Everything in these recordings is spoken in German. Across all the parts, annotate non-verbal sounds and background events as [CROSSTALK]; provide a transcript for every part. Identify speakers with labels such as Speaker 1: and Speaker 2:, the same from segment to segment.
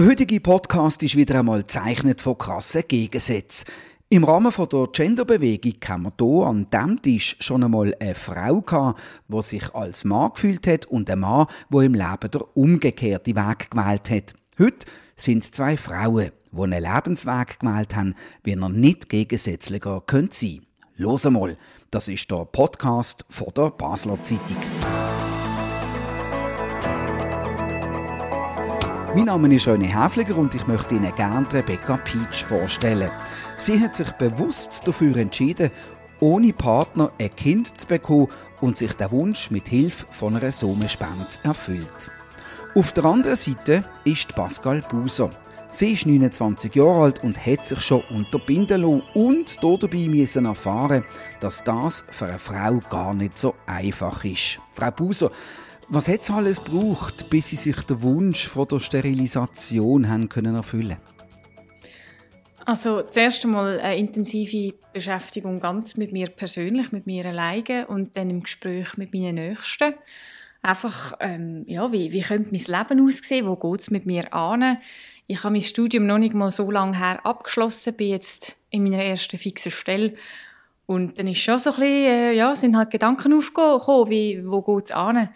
Speaker 1: Der heutige Podcast ist wieder einmal zeichnet von krassen Gegensätzen. Im Rahmen der Genderbewegung haben wir hier an diesem Tisch schon einmal eine Frau gehabt, die sich als Mann gefühlt hat und ein Mann, der im Leben der umgekehrte Weg gewählt hat. Heute sind es zwei Frauen, die einen Lebensweg gewählt haben, wie er nicht gegensätzlicher könnte sein. Los einmal, das ist der Podcast von der Basler Zeitung. Mein Name ist René Häfliger und ich möchte Ihnen gerne Rebecca Peach vorstellen. Sie hat sich bewusst dafür entschieden, ohne Partner ein Kind zu bekommen und sich der Wunsch mit Hilfe von einer Sommerspende erfüllt. Auf der anderen Seite ist Pascal Buser. Sie ist 29 Jahre alt und hat sich schon unterbinden lassen und dabei müssen erfahren, dass das für eine Frau gar nicht so einfach ist. Frau Buser, was hat es alles gebraucht, bis Sie sich den Wunsch von der Sterilisation haben können erfüllen
Speaker 2: Also zuerst einmal eine intensive Beschäftigung ganz mit mir persönlich, mit mir alleine und dann im Gespräch mit meinen Nächsten. Einfach, ähm, ja, wie, wie könnte mein Leben aussehen? Wo geht es mit mir an? Ich habe mein Studium noch nicht mal so lange her abgeschlossen, bin jetzt in meiner ersten fixen Stelle. Und dann ist schon so ein bisschen, äh, ja, sind halt Gedanken aufgekommen, wie, wo geht es an?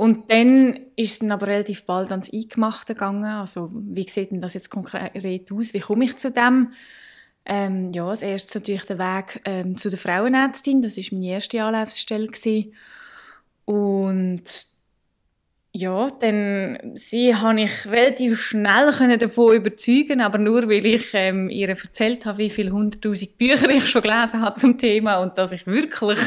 Speaker 2: Und dann ist es dann aber relativ bald ans Eingemachte gegangen. Also, wie sieht denn das jetzt konkret aus? Wie komme ich zu dem? Ähm, ja, als erstes natürlich der Weg ähm, zu der Frauenärztin. Das war meine erste Anlaufstelle. Gewesen. Und ja, dann sie habe ich relativ schnell davon überzeugen, aber nur weil ich ähm, ihr erzählt habe, wie viele hunderttausend Bücher ich schon gelesen habe zum Thema und dass ich wirklich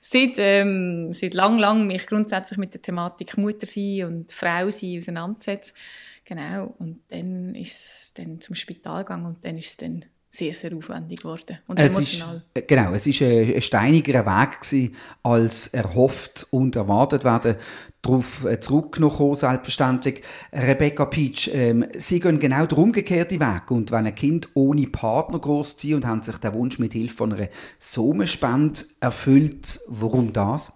Speaker 2: seit ähm, seit lang lang mich grundsätzlich mit der Thematik Mutter sein und Frau sein auseinandersetze. Genau. Und dann ist es dann zum Spital gegangen und dann ist es dann sehr, sehr aufwendig geworden und
Speaker 1: es
Speaker 2: emotional.
Speaker 1: Ist, äh, genau, es war ein, ein steinigerer Weg gewesen, als erhofft und erwartet werden. Darauf äh, zurückgekommen, selbstverständlich. Rebecca Peach, ähm, Sie gehen genau den umgekehrten Weg. Und wenn ein Kind ohne Partner großzieht und haben sich den Wunsch mit Hilfe von einer Sommerspende erfüllt, warum das?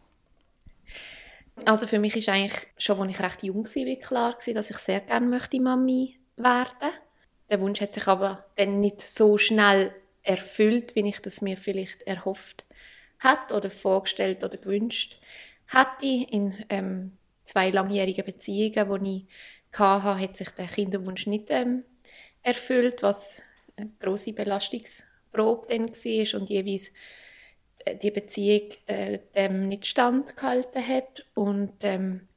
Speaker 3: Also für mich ist eigentlich schon, als ich recht jung war, klar dass ich sehr gerne möchte Mami werden möchte. Der Wunsch hat sich aber dann nicht so schnell erfüllt, wie ich das mir vielleicht erhofft hat oder vorgestellt oder gewünscht hatte. In ähm, zwei langjährigen Beziehungen, die ich hatte, hat sich der Kinderwunsch nicht ähm, erfüllt, was eine grosse Belastungsprobe war und jeweils äh, die Beziehung äh, dem nicht standgehalten hat und ähm,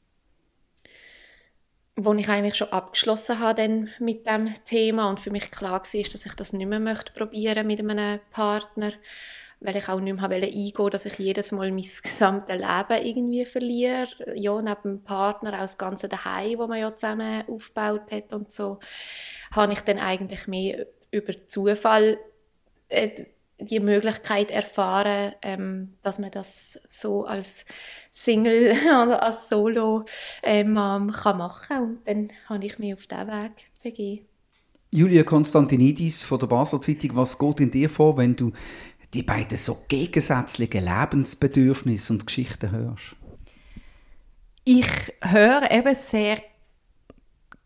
Speaker 3: wo ich eigentlich schon abgeschlossen habe mit dem Thema und für mich klar war, dass ich das nicht mehr möchte probieren mit einem Partner, weil ich auch nicht mehr eingehen wollte, dass ich jedes Mal mein gesamtes Leben irgendwie verliere. Ja, neben dem Partner, auch das ganze Daheim, wo man ja zusammen aufgebaut hat und so, habe ich dann eigentlich mehr über Zufall äh, die Möglichkeit erfahren, ähm, dass man das so als Single [LAUGHS] oder als Solo ähm, kann machen und dann habe ich mich auf diesen Weg begeben.
Speaker 1: Julia Konstantinidis von der Basler Zeitung, was geht in dir vor, wenn du die beiden so gegensätzlichen Lebensbedürfnisse und Geschichten hörst?
Speaker 4: Ich höre eben sehr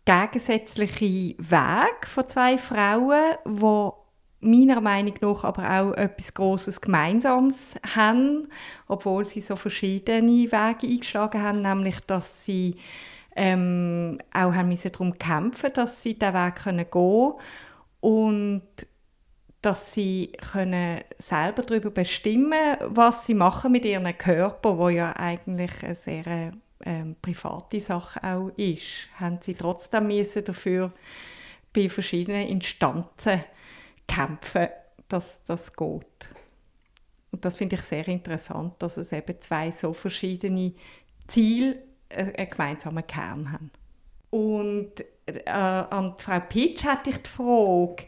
Speaker 4: gegensätzliche Wege von zwei Frauen, die meiner Meinung nach aber auch etwas Großes Gemeinsames haben, obwohl sie so verschiedene Wege eingeschlagen haben, nämlich dass sie ähm, auch haben müssen darum kämpfen, dass sie diesen Weg können gehen und dass sie können selber darüber bestimmen, was sie machen mit ihrem Körper, wo ja eigentlich eine sehr ähm, private Sache auch ist, haben sie trotzdem müssen dafür bei verschiedenen Instanzen kämpfen, dass das geht. Und das finde ich sehr interessant, dass es eben zwei so verschiedene Ziele äh, einen gemeinsamen Kern haben. Und äh, an Frau Pitsch hatte ich die Frage,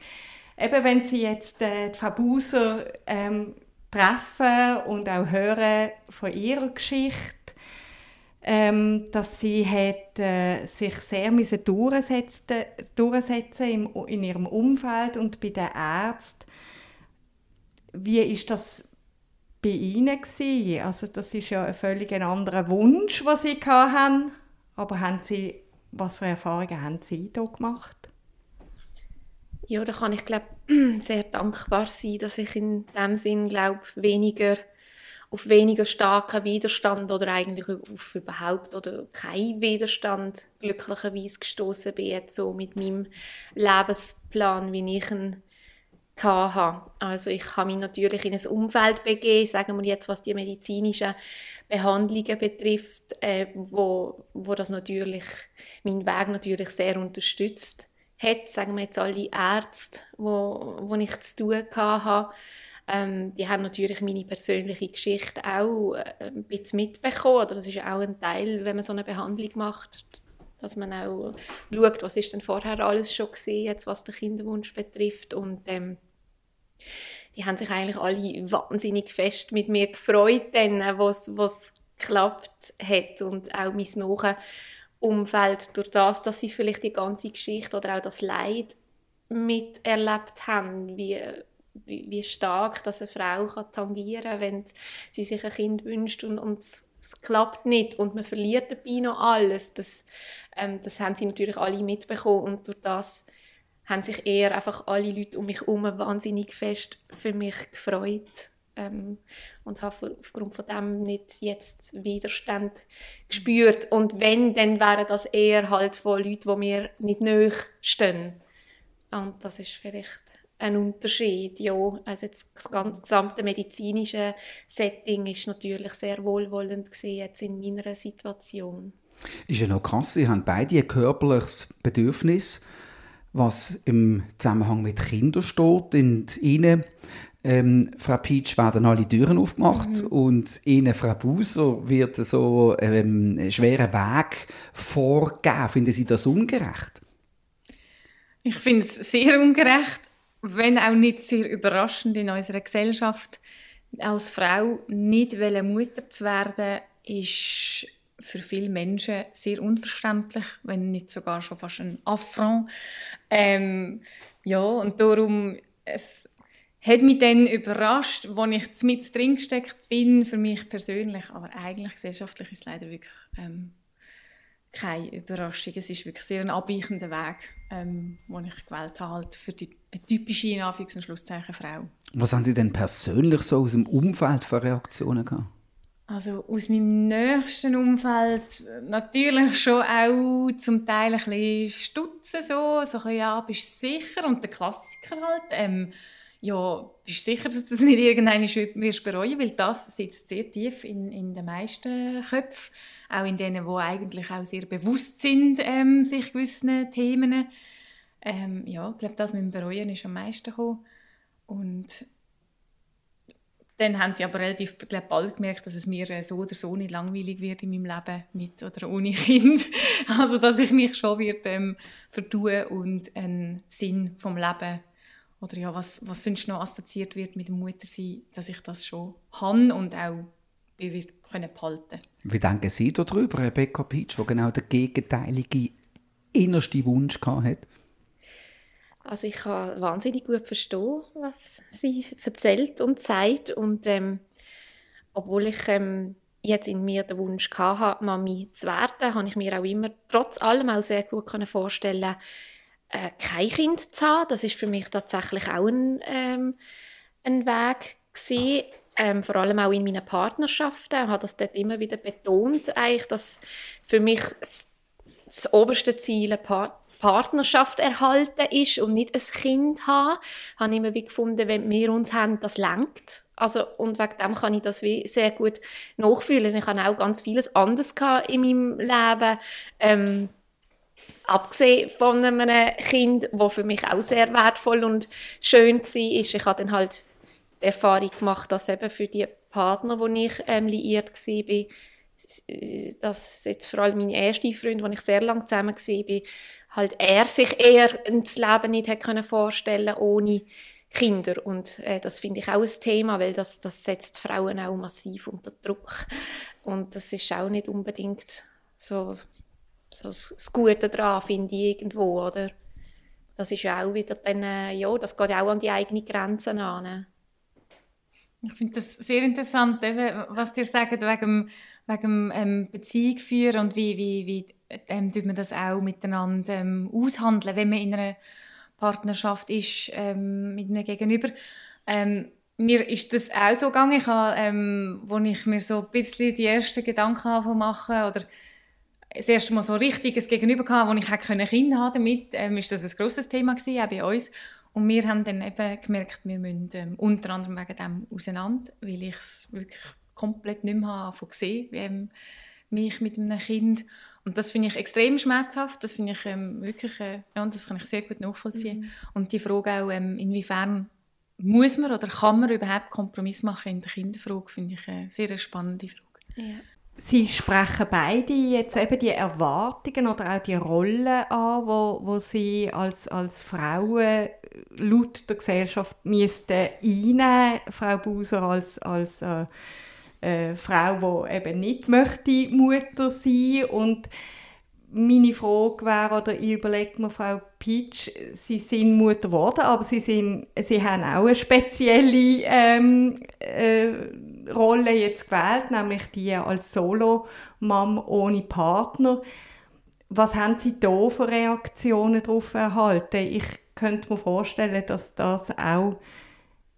Speaker 4: eben wenn Sie jetzt äh, die Frau Buser ähm, treffen und auch hören von ihrer Geschichte, ähm, dass sie hat, äh, sich sehr müssen durchsetzen, durchsetzen im, in ihrem Umfeld und bei den Ärzten. Wie ist das bei Ihnen gewesen? Also das ist ja ein völlig anderer Wunsch, was Sie hatten. Aber haben Sie, was für Erfahrungen haben Sie da gemacht?
Speaker 3: Ja, da kann ich glaube [CLEARS THROAT] sehr dankbar sein, dass ich in dem Sinn glaube weniger auf weniger starken Widerstand oder eigentlich auf überhaupt oder keinen Widerstand glücklicherweise gestoßen bin jetzt so mit meinem Lebensplan, wie ich ihn hatte. Also ich habe mich natürlich in ein Umfeld begeben, sagen wir jetzt, was die medizinischen Behandlungen betrifft, äh, wo, wo das natürlich, mein Weg natürlich sehr unterstützt hat, sagen wir jetzt alle Ärzte, wo, wo ich zu tun hatte, ähm, die haben natürlich meine persönliche Geschichte auch äh, ein bisschen mitbekommen. Oder das ist auch ein Teil, wenn man so eine Behandlung macht, dass man auch schaut, was ist denn vorher alles schon gesehen, jetzt was den Kinderwunsch betrifft und ähm, die haben sich eigentlich alle wahnsinnig fest mit mir gefreut, was was geklappt hat und auch mein Nachher Umfeld durch das, dass sie vielleicht die ganze Geschichte oder auch das Leid miterlebt haben, wie, wie, wie stark dass eine Frau kann tangieren kann, wenn sie sich ein Kind wünscht und, und es, klappt nicht und man verliert dabei noch alles. Das, ähm, das haben sie natürlich alle mitbekommen und durch das haben sich eher einfach alle Leute um mich herum wahnsinnig fest für mich gefreut ähm, und habe aufgrund von dem nicht jetzt Widerstand gespürt. Und wenn, dann wäre das eher halt von Leuten, die mir nicht nahe stehen. Und das ist vielleicht ein Unterschied, ja. Also jetzt das gesamte medizinische Setting ist natürlich sehr wohlwollend gesehen jetzt in meiner Situation.
Speaker 1: Ist ja noch krass, Sie haben beide ein körperliches Bedürfnis, was im Zusammenhang mit Kindern steht. Und Ihnen ähm, Frau Peach werden alle Türen aufgemacht mhm. und Ihnen, Frau Buser, wird so ähm, einen schweren Weg vorgeben. Finden Sie das ungerecht?
Speaker 2: Ich finde es sehr ungerecht, wenn auch nicht sehr überraschend in unserer Gesellschaft. Als Frau nicht Mutter zu werden, ist für viele Menschen sehr unverständlich, wenn nicht sogar schon fast ein Affront. Ähm, ja, und darum, es, hat mich dann überrascht, als ich mit drin gesteckt bin, für mich persönlich. Aber eigentlich gesellschaftlich ist es leider wirklich ähm, keine Überraschung. Es ist wirklich sehr ein abweichender Weg, ähm, den ich gewählt habe, halt für die eine typische, in Anführungs- und Schlusszeichen, Frau.
Speaker 1: Was haben Sie denn persönlich so aus dem Umfeld für Reaktionen gehabt?
Speaker 2: Also aus meinem nächsten Umfeld natürlich schon auch zum Teil ein bisschen stutzen, so, so ein bisschen, ja, bist du sicher? Und der Klassiker halt, ähm, ja, bist du sicher, dass du das nicht irgendwann wirst bereuen, weil das sitzt sehr tief in, in den meisten Köpfen, auch in denen, die eigentlich auch sehr bewusst sind, ähm, sich gewissen Themen. Ähm, ja, ich glaube, das mit dem Bereuen ist am meisten gekommen. Und dann haben sie aber relativ glaub, bald gemerkt, dass es mir so oder so nicht langweilig wird in meinem Leben, mit oder ohne [LAUGHS] Kind. Also, dass ich mich schon wird, ähm, vertun und einen Sinn vom Leben oder ja, was, was sonst noch assoziiert wird mit dem Muttersein, dass ich das schon habe und auch können behalten
Speaker 1: Wie denken Sie darüber, Rebecca Peach, die genau den gegenteiligen innersten Wunsch hatte?
Speaker 3: Also ich kann wahnsinnig gut verstehen, was sie erzählt und sagt und ähm, obwohl ich ähm, jetzt in mir den Wunsch hatte, Mami zu werden, habe ich mir auch immer trotz allem auch sehr gut vorstellen äh, kein Kind zu haben. Das ist für mich tatsächlich auch ein, ähm, ein Weg gewesen. Ähm, vor allem auch in meinen Partnerschaften. Ich habe das dort immer wieder betont, eigentlich, dass für mich das, das oberste Ziel eine pa Partnerschaft erhalten ist und nicht ein Kind haben. Ich habe immer wie gefunden, wenn wir uns haben, das lenkt. Also, und wegen dem kann ich das sehr gut nachfühlen. Ich habe auch ganz vieles anderes in meinem Leben. Ähm, abgesehen von einem Kind, das für mich auch sehr wertvoll und schön war, ist, ich habe dann halt die Erfahrung gemacht, dass eben für die Partner, wo ich ähm, liiert war, dass jetzt vor allem mein erster Freund, wo ich sehr lange zusammen war, halt er sich eher das Leben nicht hätte vorstellen ohne Kinder. Und äh, das finde ich auch ein Thema, weil das, das setzt Frauen auch massiv unter Druck. Und das ist auch nicht unbedingt so so das Gute daran, finde ich irgendwo, oder? Das ist auch wieder dann, äh, ja, das geht auch an die eigenen Grenzen an.
Speaker 2: Ich finde das sehr interessant, was ihr sagt wegen, wegen ähm, Beziehung führen und wie, wie, wie ähm, man das auch miteinander ähm, aushandeln, wenn man in einer Partnerschaft ist ähm, mit einem Gegenüber. Ähm, mir ist das auch so gegangen, ich habe, ähm, wo ich mir so ein bisschen die ersten Gedanken machen oder das erste Mal so richtig ein Gegenüber hatte, wo ich auch Kinder haben damit, ähm, ist das ein grosses Thema gewesen, auch bei uns. Und wir haben dann eben gemerkt, wir müssen ähm, unter anderem wegen dem auseinander, weil ich es wirklich komplett nicht mehr habe gesehen ähm, mich mit einem Kind. Und das finde ich extrem schmerzhaft. Das finde ich ähm, wirklich, äh, ja, das kann ich sehr gut nachvollziehen. Mhm. Und die Frage auch, ähm, inwiefern muss man oder kann man überhaupt Kompromiss machen in der Kinderfrage, finde ich eine sehr spannende Frage.
Speaker 4: Ja. Sie sprechen beide jetzt eben die Erwartungen oder auch die Rollen an, wo, wo Sie als, als Frauen laut der Gesellschaft müssten einnehmen. Frau Buser als, als äh, äh, Frau, die eben nicht möchte Mutter sein und meine Frage wäre, oder ich überlege mir, Frau Peach, Sie sind Mutter geworden, aber Sie, sind, Sie haben auch eine spezielle ähm, äh, Rolle jetzt gewählt, nämlich die als Solo-Mom ohne Partner. Was haben Sie da für Reaktionen darauf erhalten? Ich könnte mir vorstellen, dass das auch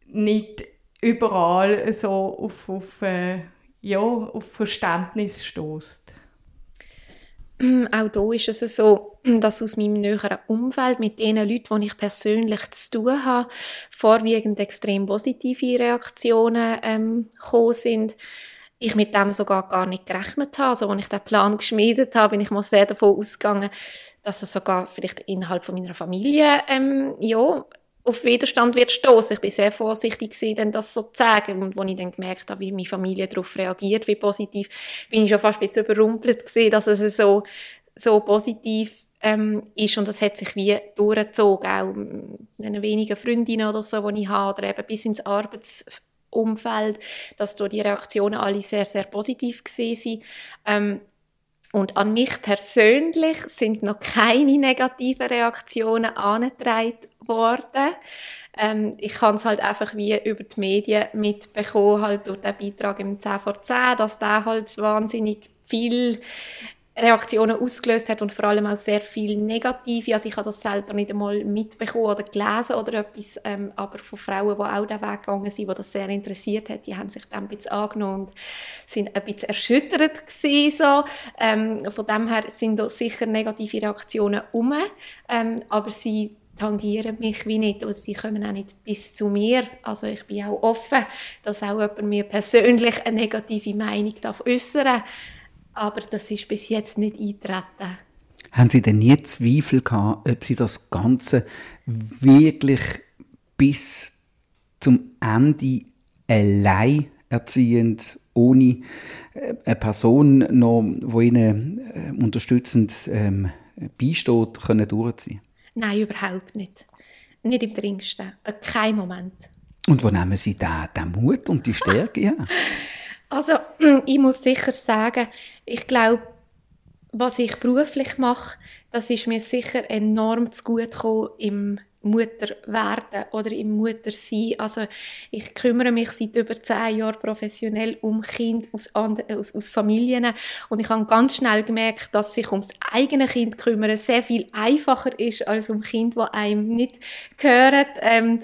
Speaker 4: nicht überall so auf, auf, äh, ja, auf Verständnis stößt. [CLEARS THROAT]
Speaker 3: Auch hier ist es so, [CLEARS THROAT] dass aus meinem näheren Umfeld mit den Leuten, die ich persönlich zu tun habe, vorwiegend extrem positive Reaktionen ähm, gekommen sind. Ich mit dem sogar gar nicht gerechnet habe. Also, als ich den Plan geschmiedet habe, bin ich mal sehr davon ausgegangen, dass es sogar vielleicht innerhalb von meiner Familie ähm, ja, auf Widerstand wird stoßen. Ich bin sehr vorsichtig gewesen, das so zu sagen. Und als ich dann gemerkt habe, wie meine Familie darauf reagiert, wie positiv, bin ich schon fast ein bisschen überrumpelt gewesen, dass es so, so positiv ähm, ist und das hat sich wie durchgezogen, auch in wenigen Freundinnen oder so, die ich habe, oder eben bis ins Arbeitsumfeld, dass da die Reaktionen alle sehr, sehr positiv gewesen sind. Ähm, und an mich persönlich sind noch keine negativen Reaktionen angetragen worden. Ähm, ich kann es halt einfach wie über die Medien mitbekommen, halt durch den Beitrag im 10 vor 10, dass der halt wahnsinnig viel Reaktionen ausgelöst hat und vor allem auch sehr viel negative. Also ich habe das selber nicht einmal mitbekommen oder gelesen oder etwas, ähm, aber von Frauen, die auch den Weg gegangen sind, die das sehr interessiert hat, die haben sich dann ein bisschen angenommen und sind ein bisschen erschüttert gewesen, so. Ähm, von dem her sind da sicher negative Reaktionen um, ähm, aber sie tangieren mich wie nicht und sie kommen auch nicht bis zu mir. Also ich bin auch offen, dass auch jemand mir persönlich eine negative Meinung äußern darf aber das ist bis jetzt nicht eingetreten.
Speaker 1: Haben Sie denn nie Zweifel gehabt, ob Sie das Ganze wirklich bis zum Ende allein erziehend, ohne äh, eine Person noch, die Ihnen äh, unterstützend ähm, beisteht, können durchziehen?
Speaker 3: Nein, überhaupt nicht. Nicht im geringsten. Kein Moment.
Speaker 1: Und wo nehmen Sie den, den Mut und die Stärke her? [LAUGHS]
Speaker 3: Also, [CLEARS THROAT] ich muss sicher sagen, ich glaube, was ich beruflich mache, das ist mir sicher enorm zu gut gekommen im Mutter werden oder im Mutter sein. Also ich kümmere mich seit über zehn Jahren professionell um Kinder aus, aus, aus Familien und ich habe ganz schnell gemerkt, dass sich ums eigene Kind kümmern sehr viel einfacher ist als um Kind, wo einem nicht gehört. Ähm,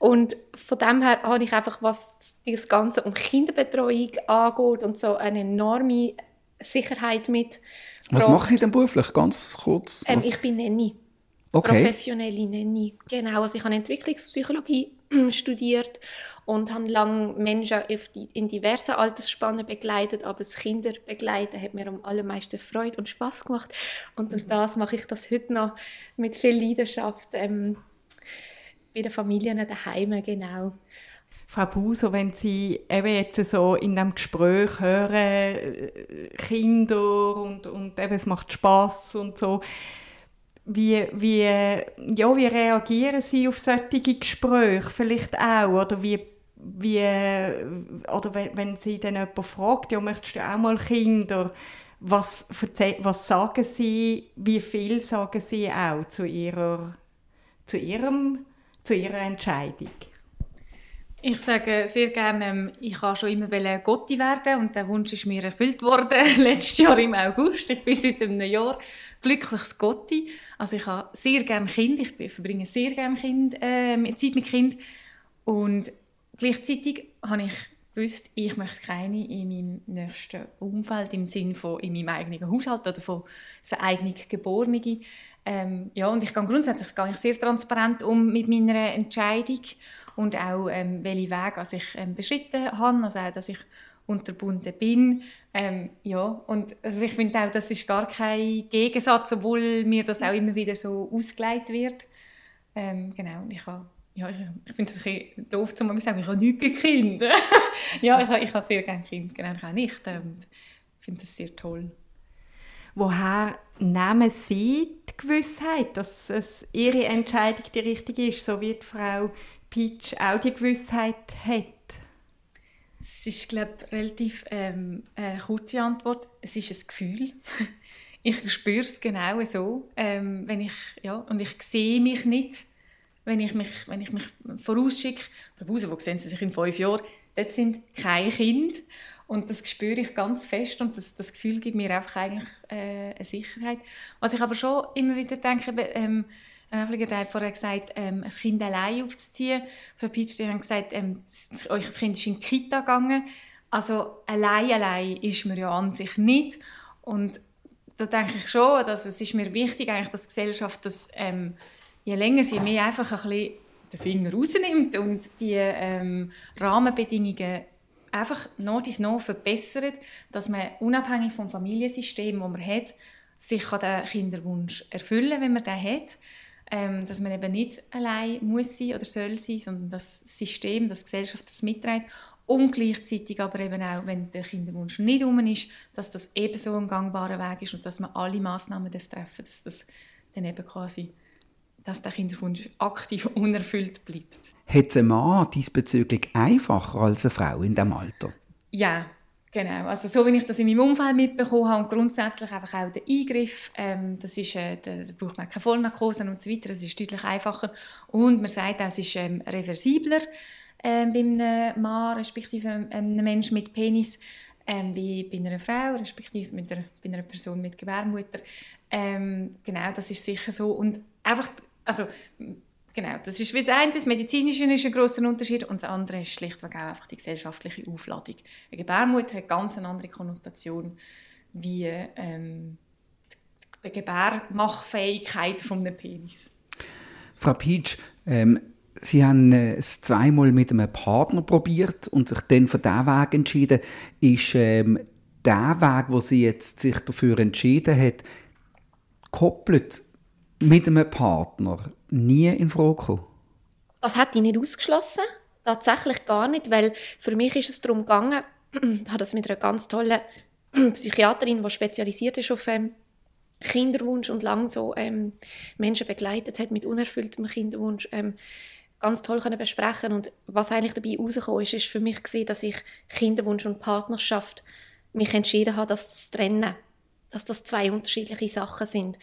Speaker 3: und von dem her habe ich einfach, was das Ganze um Kinderbetreuung angeht und so eine enorme Sicherheit mit.
Speaker 1: Was machen Sie denn beruflich? Ganz kurz.
Speaker 3: Ähm, ich bin Nanny. Okay. Professionelle Nanny. Genau, also ich habe Entwicklungspsychologie [CLEARS THROAT] studiert und habe lange Menschen in diversen Altersspannen begleitet, aber das Kinderbegleiten hat mir am allermeisten Freude und Spaß gemacht und durch das mache ich das heute noch mit viel Leidenschaft. Ähm, bei den Familien daheim, genau.
Speaker 4: Frau Buser, wenn Sie eben jetzt so in dem Gespräch hören, Kinder und, und eben es macht Spaß und so, wie, wie, ja, wie reagieren Sie auf solche Gespräche vielleicht auch? Oder wie, wie, oder wenn, wenn Sie dann jemanden fragt, ja, möchtest du auch mal Kinder? Was, was sagen Sie, wie viel sagen Sie auch zu, ihrer, zu Ihrem zu Ihrer Entscheidung?
Speaker 2: Ich sage sehr gerne, ähm, ich wollte schon immer Gotti werden und der Wunsch ist mir erfüllt worden [LAUGHS] letztes Jahr im August. Ich bin seit einem Jahr glückliches Gotti. Also ich habe sehr gerne Kind, ich verbringe sehr gerne kind, äh, Zeit mit Kind und gleichzeitig habe ich gewusst, ich möchte keine in meinem nächsten Umfeld im Sinne von in meinem eigenen Haushalt oder von seiner eigenen Geborenen. Ähm, ja, und ich gehe grundsätzlich gehe ich sehr transparent um mit meiner Entscheidung und auch ähm, welche Wege also ich ähm, beschritten habe, also auch, dass ich unterbunden bin. Ähm, ja, und also ich finde auch, das ist gar kein Gegensatz, obwohl mir das auch immer wieder so ausgelegt wird. Ähm, genau, und ich habe ja, ich, finde es ein bisschen doof zu sagen, ich habe nichts gegen [LAUGHS] Kinder. ja, ich, habe, ich habe sehr gerne Kinder, genau, ich auch nicht. Und ich finde das sehr toll.
Speaker 4: Woher nehmen Sie die Gewissheit, dass es Ihre Entscheidung die richtige ist, so wie die Frau Peach auch die Gewissheit hat?
Speaker 2: Es ist, glaube ich, relativ ähm, eine kurze Antwort. Es ist ein Gefühl. [LAUGHS] ich spüre es genau so. Ähm, wenn ich, ja, und ich sehe mich nicht wenn ich mich, wenn ich mich vorausschicke, Hause, wo sehen Sie sich in fünf Jahren, dort sind keine Kinder. Und das spüre ich ganz fest und das, das Gefühl gibt mir einfach eigentlich äh, eine Sicherheit. Was ich aber schon immer wieder denke, ähm, ein Aufleger hat vorher gesagt, ähm, ein Kind allein aufzuziehen. Frau Pitsch, die haben gesagt, ähm, euch Kind ist in die Kita gegangen. Also allein, allein ist man ja an sich nicht. Und da denke ich schon, dass es ist mir wichtig, eigentlich, dass die Gesellschaft das ähm, je länger sie mir einfach ein bisschen den Finger rausnimmt und die ähm, Rahmenbedingungen einfach noch dies noch verbessert, dass man unabhängig vom Familiensystem, das man hat, sich den Kinderwunsch erfüllen wenn man den hat. Ähm, dass man eben nicht allein muss sein oder soll sein, sondern das System, das Gesellschaft das mitträgt. Und gleichzeitig aber eben auch, wenn der Kinderwunsch nicht um ist, dass das ebenso ein gangbarer Weg ist und dass man alle Massnahmen treffen darf, dass das dann eben quasi dass der Kinderwunsch aktiv [LAUGHS] unerfüllt bleibt.
Speaker 1: Hat es ein Mann diesbezüglich einfacher als eine Frau in diesem Alter?
Speaker 2: Ja, genau. Also so wie ich das in meinem Umfeld mitbekommen habe und grundsätzlich einfach auch der Eingriff, ähm, das ist, äh, da, braucht man keine Vollnarkose und so weiter, das ist deutlich einfacher. Und man sagt auch, es ist ähm, reversibler äh, bei einem Mann, respektive ähm, einem Menschen mit Penis, ähm, wie bei einer Frau, respektive mit einer, bei einer Person mit Gebärmutter. Ähm, genau, das ist sicher so. Und einfach also genau, das ist wie das eine, das Medizinische ist ein grosser Unterschied und das andere ist schlichtweg auch einfach die gesellschaftliche Aufladung. Eine Gebärmutter hat ganz eine andere Konnotation wie ähm, die Gebärmachfähigkeit von einem Penis.
Speaker 1: Frau Peach, ähm, Sie haben es zweimal mit einem Partner probiert und sich dann für diesen Weg entschieden. Ist ähm, der Weg, wo Sie jetzt sich dafür entschieden hat, koppelt mit einem Partner nie in Frage gekommen?
Speaker 3: Das hätte ich nicht ausgeschlossen. Tatsächlich gar nicht, weil für mich ist es darum gegangen, [CLEARS THROAT] ich habe das mit einer ganz tollen [CLEARS THROAT] Psychiaterin, die spezialisiert ist auf ähm, Kinderwunsch und lange so ähm, Menschen begleitet hat mit unerfülltem Kinderwunsch, ähm, ganz toll können besprechen und was eigentlich dabei rausgekommen ist, ist für mich gesehen, dass ich Kinderwunsch und Partnerschaft mich entschieden habe, das zu trennen dass das zwei unterschiedliche Sachen sind.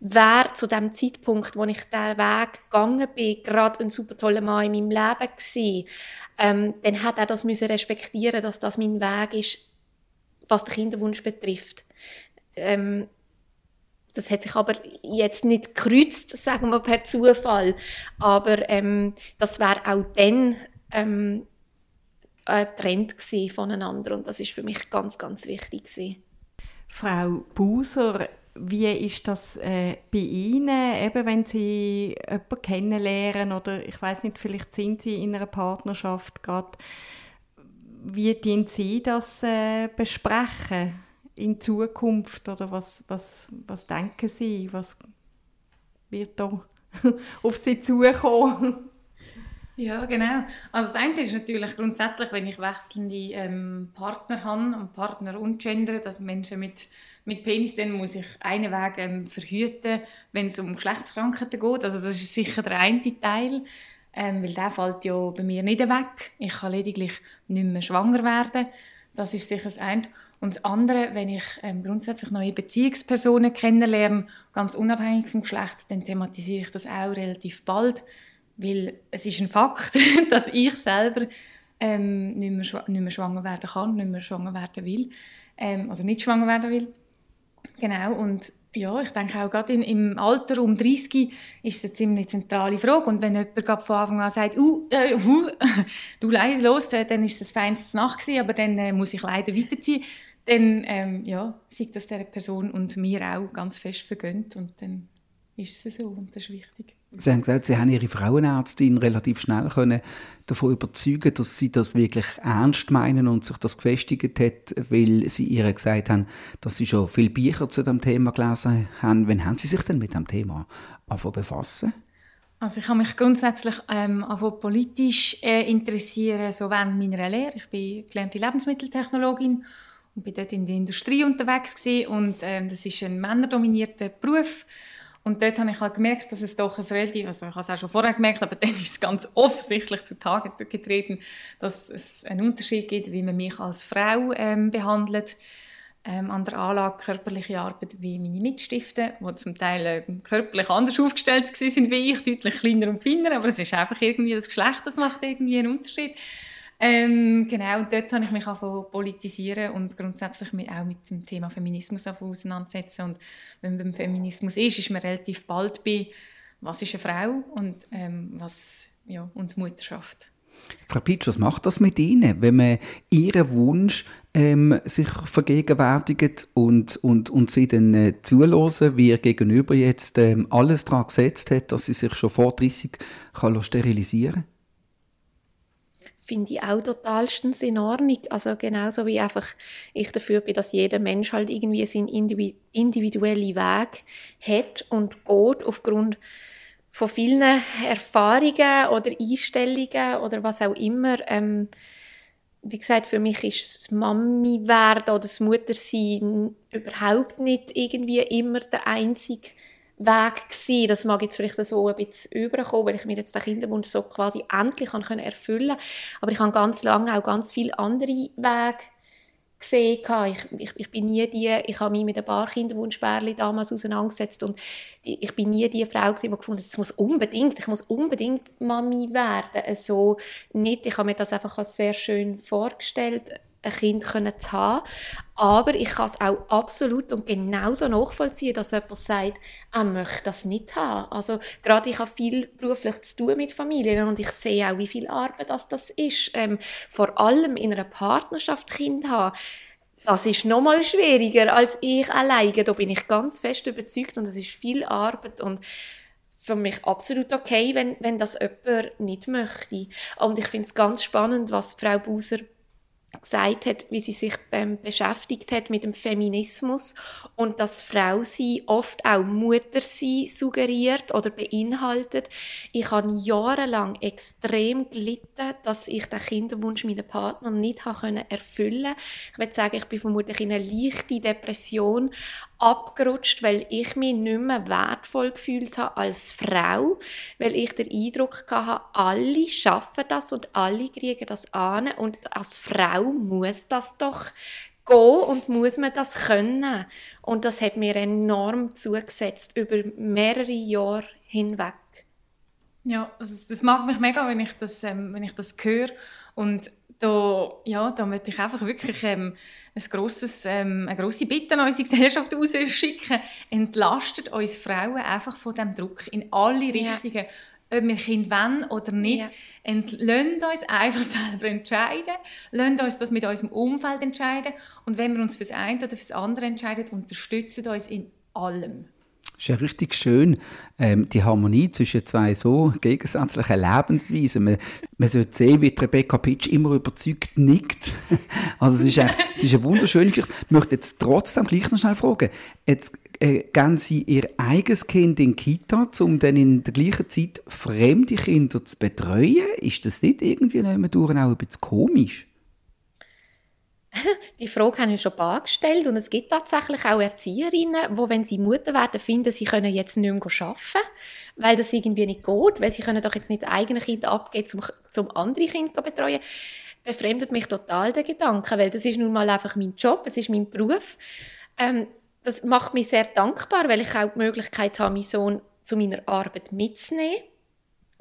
Speaker 3: Wer zu dem Zeitpunkt, wo ich diesen Weg gegangen bin, gerade ein super toller Mann in meinem Leben gewesen, ähm, dann hat er das müssen respektieren, dass das mein Weg ist, was den Kinderwunsch betrifft. Ähm, das hat sich aber jetzt nicht gekreuzt, sagen wir per Zufall. Aber ähm, das wäre auch dann ähm, ein Trend voneinander und das ist für mich ganz, ganz wichtig gewesen.
Speaker 4: Frau Buser, wie ist das äh, bei Ihnen, eben wenn Sie jemanden kennenlernen oder ich weiß nicht, vielleicht sind Sie in einer Partnerschaft gerade, wie tun Sie das äh, besprechen in Zukunft oder was, was, was denken Sie, was wird da [LAUGHS] auf Sie zukommen?
Speaker 2: Ja, genau. Also das eine ist natürlich grundsätzlich, wenn ich wechselnde ähm, Partner habe und Partner und Gender, dass Menschen mit, mit Penis, dann muss ich einen Weg ähm, verhüten, wenn es um Geschlechtskrankheiten geht. Also das ist sicher der eine Teil, ähm, weil der fällt ja bei mir nicht weg. Ich kann lediglich nicht mehr schwanger werden. Das ist sicher das eine. Und das andere, wenn ich ähm, grundsätzlich neue Beziehungspersonen kennenlerne, ganz unabhängig vom Geschlecht, dann thematisiere ich das auch relativ bald weil es ist ein Fakt, [LAUGHS] dass ich selber ähm, nicht, mehr, nicht mehr schwanger werden kann, nicht mehr schwanger werden will, ähm, oder nicht schwanger werden will. Genau, und ja, ich denke auch gerade in, im Alter um 30 ist es eine ziemlich zentrale Frage. Und wenn jemand von Anfang an sagt, uh, äh, uh, [LAUGHS] du leid los, äh, dann ist das feinste Nacht gewesen, aber dann äh, muss ich leider weiterziehen, dann ähm, ja, sieht das der Person und mir auch ganz fest vergönnt und dann ist es so und das ist wichtig.
Speaker 1: Sie haben gesagt, Sie haben Ihre Frauenärztin relativ schnell können davon überzeugen, dass Sie das wirklich ernst meinen und sich das gefestigt hat, weil Sie ihr gesagt haben, dass Sie schon viele Bücher zu dem Thema gelesen haben. Wann haben Sie sich denn mit dem Thema befassen?
Speaker 2: Also ich habe mich grundsätzlich ähm, politisch äh, interessieren, so während meiner Lehre. Ich bin gelernte Lebensmitteltechnologin und bin dort in der Industrie unterwegs gewesen. und ähm, das ist ein männerdominierter Beruf und dort habe ich halt gemerkt, dass es doch ein relativ, also ich habe es auch schon vorher gemerkt, aber [LAUGHS] dann ist es ganz offensichtlich zutage getreten, dass es einen Unterschied gibt, wie man mich als Frau ähm, behandelt ähm, an der Anlage körperliche Arbeit wie meine Mitstifte, die zum Teil äh, körperlich anders aufgestellt sind wie ich, deutlich kleiner und feiner, aber es ist einfach irgendwie das Geschlecht, das macht irgendwie einen Unterschied. Ähm, genau, dort habe ich mich auch politisieren und grundsätzlich auch mit dem Thema Feminismus auseinandersetzen. Und wenn man beim Feminismus ist, ist man relativ bald bei, was ist eine Frau und, ähm, was, ja, und Mutterschaft.
Speaker 1: Frau Pitsch, was macht das mit Ihnen, wenn man Ihren Wunsch ähm, sich vergegenwärtigt und, und, und Sie dann äh, zulassen, wie Ihr Gegenüber jetzt ähm, alles daran gesetzt hat, dass Sie sich schon vor 30 kann sterilisieren kann?
Speaker 3: Finde ich auch totalstens in Ordnung. Also genauso wie einfach ich dafür bin, dass jeder Mensch halt irgendwie seinen individuellen Weg hat und geht aufgrund von vielen Erfahrungen oder Einstellungen oder was auch immer. Ähm, wie gesagt, für mich ist das Mami werden oder das Muttersein überhaupt nicht irgendwie immer der einzige Weg gewesen. Das mag jetzt vielleicht so ein bisschen überkommen, weil ich mir jetzt den Kinderwunsch so quasi endlich kann erfüllen Aber ich habe ganz lange auch ganz viele andere Wege gesehen. Ich, ich, ich bin nie die, ich habe mich mit ein paar Kinderwunschbärli damals auseinandergesetzt und ich bin nie die Frau gewesen, die gefunden hat, es muss unbedingt, ich muss unbedingt Mami werden. Also nicht, ich habe mir das einfach sehr schön vorgestellt ein Kind zu haben. Aber ich kann es auch absolut und genauso nachvollziehen, dass jemand sagt, er möchte das nicht haben. Also gerade ich habe viel beruflich zu tun mit Familien und ich sehe auch, wie viel Arbeit das, das ist. Ähm, vor allem in einer Partnerschaft Kind haben. Das ist noch mal schwieriger als ich alleine. Da bin ich ganz fest überzeugt und es ist viel Arbeit und für mich absolut okay, wenn, wenn das jemand nicht möchte. Und ich finde es ganz spannend, was Frau Buser gesagt hat, wie sie sich ähm, beschäftigt hat mit dem Feminismus und dass Frau sie oft auch Mutter sie suggeriert oder beinhaltet. Ich habe jahrelang extrem gelitten, dass ich den Kinderwunsch meiner Partner nicht erfüllen konnte. Ich würde sagen, ich bin vermutlich in eine leichte Depression abgerutscht, weil ich mich nicht mehr wertvoll gefühlt habe als Frau, weil ich den Eindruck hatte, alle schaffen das und alle kriegen das an und als Frau muss das doch gehen und muss man das können. Und das hat mir enorm zugesetzt über mehrere Jahre hinweg.
Speaker 2: Ja, das, das mag mich mega, wenn ich das, ähm, wenn ich das höre und da, ja, da möchte ich einfach wirklich ähm, ein grosses, ähm, eine grosse Bitte an unsere [LAUGHS] Gesellschaft rausschicken. Entlastet uns Frauen einfach von dem Druck in alle Richtungen. Ja. Ob wir Kind wollen oder nicht. Ja. Lasst uns einfach [LAUGHS] selber entscheiden. Lasst uns das mit unserem Umfeld entscheiden. Und wenn wir uns für das eine oder für das andere entscheiden, unterstützen uns in allem.
Speaker 1: Ist ja richtig schön, ähm, die Harmonie zwischen zwei so gegensätzlichen Lebensweisen. Man, man sollte sehen, wie Rebecca Pitsch immer überzeugt nickt. [LAUGHS] also es ist, ein, es ist eine wunderschöne Geschichte. Ich möchte jetzt trotzdem gleich noch schnell fragen. Jetzt äh, geben Sie Ihr eigenes Kind in die Kita, um dann in der gleichen Zeit fremde Kinder zu betreuen? Ist das nicht irgendwie auch ein bisschen komisch? [LAUGHS]
Speaker 3: Die Frage habe ich schon ein paar gestellt und es gibt tatsächlich auch Erzieherinnen, die, wenn sie Mutter werden, finden, sie können jetzt nicht mehr arbeiten, weil das irgendwie nicht geht, weil sie können doch jetzt nicht eigene Kind abgeben, um zum andere Kind zu betreuen. Befremdet mich total der Gedanke, weil das ist nun mal einfach mein Job, es ist mein Beruf. Ähm, das macht mich sehr dankbar, weil ich auch die Möglichkeit habe, meinen Sohn zu meiner Arbeit mitzunehmen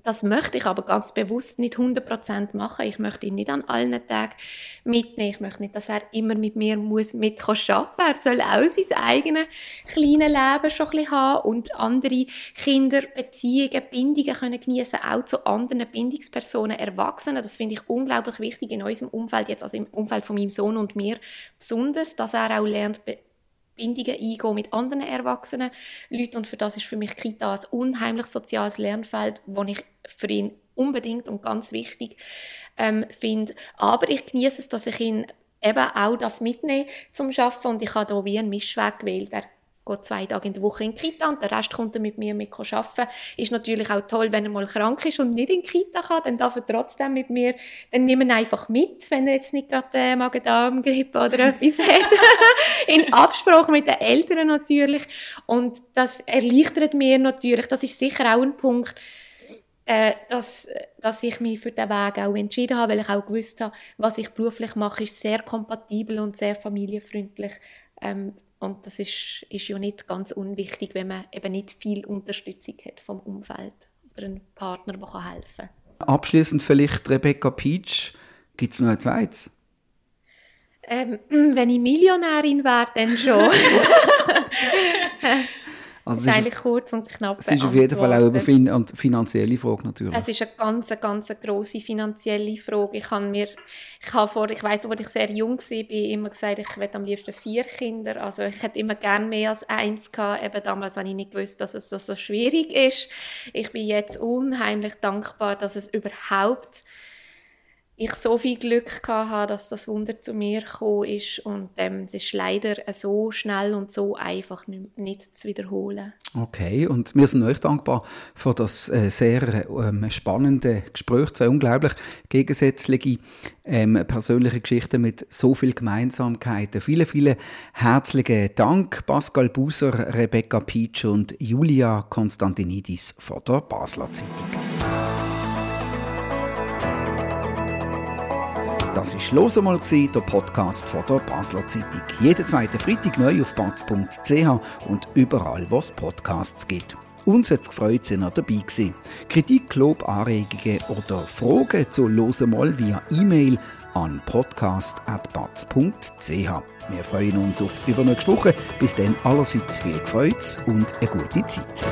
Speaker 3: Das möchte ich aber ganz bewusst nicht 100% machen. Ich möchte ihn nicht an allen Tagen mitnehmen. Ich möchte nicht, dass er immer mit mir muss mit arbeiten Er soll auch sein eigenes kleines Leben schon ein bisschen haben und andere Kinder, Beziehungen, Bindungen können genießen, auch zu anderen Bindungspersonen, Erwachsenen. Das finde ich unglaublich wichtig in unserem Umfeld, jetzt also im Umfeld von meinem Sohn und mir besonders, dass er auch lernt, Bindungen eingehen mit anderen erwachsenen Leuten und für das ist für mich Kita ein unheimlich soziales Lernfeld, wo ich für ihn unbedingt und ganz wichtig ähm, finde. Aber ich genieße es, dass ich ihn eben auch darf zum Arbeiten und ich habe hier wie einen Mischweg gewählt. Er geht zwei Tage in der Woche in die Kita und der Rest kommt er mit mir mit arbeiten. Ist natürlich auch toll, wenn er mal krank ist und nicht in die Kita kann, dann darf er trotzdem mit mir, dann nehmen wir einfach mit, wenn er jetzt nicht gerade äh, Magen-Darm-Grippe oder etwas hat. [LAUGHS] in Absprache mit den Eltern natürlich. Und das erleichtert mir natürlich, das ist sicher auch ein Punkt, äh, dass, dass ich mich für den Weg auch entschieden habe, weil ich auch gewusst habe, was ich beruflich mache, ist sehr kompatibel und sehr familienfreundlich ähm, und das ist, ist ja nicht ganz unwichtig, wenn man eben nicht viel Unterstützung hat vom Umfeld oder einen Partner, der helfen kann.
Speaker 1: Abschließend vielleicht Rebecca Peach. Gibt es noch ein zweites?
Speaker 3: Ähm, [CLEARS THROAT] wenn ich Millionärin wäre, dann schon. [LAUGHS]
Speaker 1: Also
Speaker 3: das ist eigentlich kurz und knapp.
Speaker 1: Es ist auf jeden Fall auch eine fin finanzielle Frage natürlich.
Speaker 3: Es ist eine ganz, ganz grosse finanzielle Frage. Ich habe mir, ich habe vor, ich weiß, als ich sehr jung war, immer gesagt, ich will am liebsten vier Kinder. Also ich hätte immer gerne mehr als eins gehabt. Eben damals habe ich nicht gewusst, dass es so, so schwierig ist. Ich bin jetzt unheimlich dankbar, dass es überhaupt ich so viel Glück hatte, dass das Wunder zu mir gekommen ist und ähm, es ist leider so schnell und so einfach nicht, zu wiederholen.
Speaker 1: Okay, und wir sind euch dankbar für das äh, sehr ähm, spannende Gespräch, zwei unglaublich gegensätzliche ähm, persönliche Geschichten mit so viel Gemeinsamkeiten. Vielen, vielen herzlichen Dank, Pascal Buser, Rebecca Pietsch und Julia Konstantinidis von der Basler Zeitung. Das war «Los einmal», der Podcast von der Basler Zeitung. Jeden zweiten Freitag neu auf batz.ch und überall, wo es Podcasts gibt. Uns hat es gefreut, dass ihr dabei gewesen. Kritik, Lob, Anregungen oder Fragen zu «Los einmal» via E-Mail an podcast.batz.ch. Wir freuen uns auf übernächste Woche. Bis dann allerseits viel Freude und eine gute Zeit.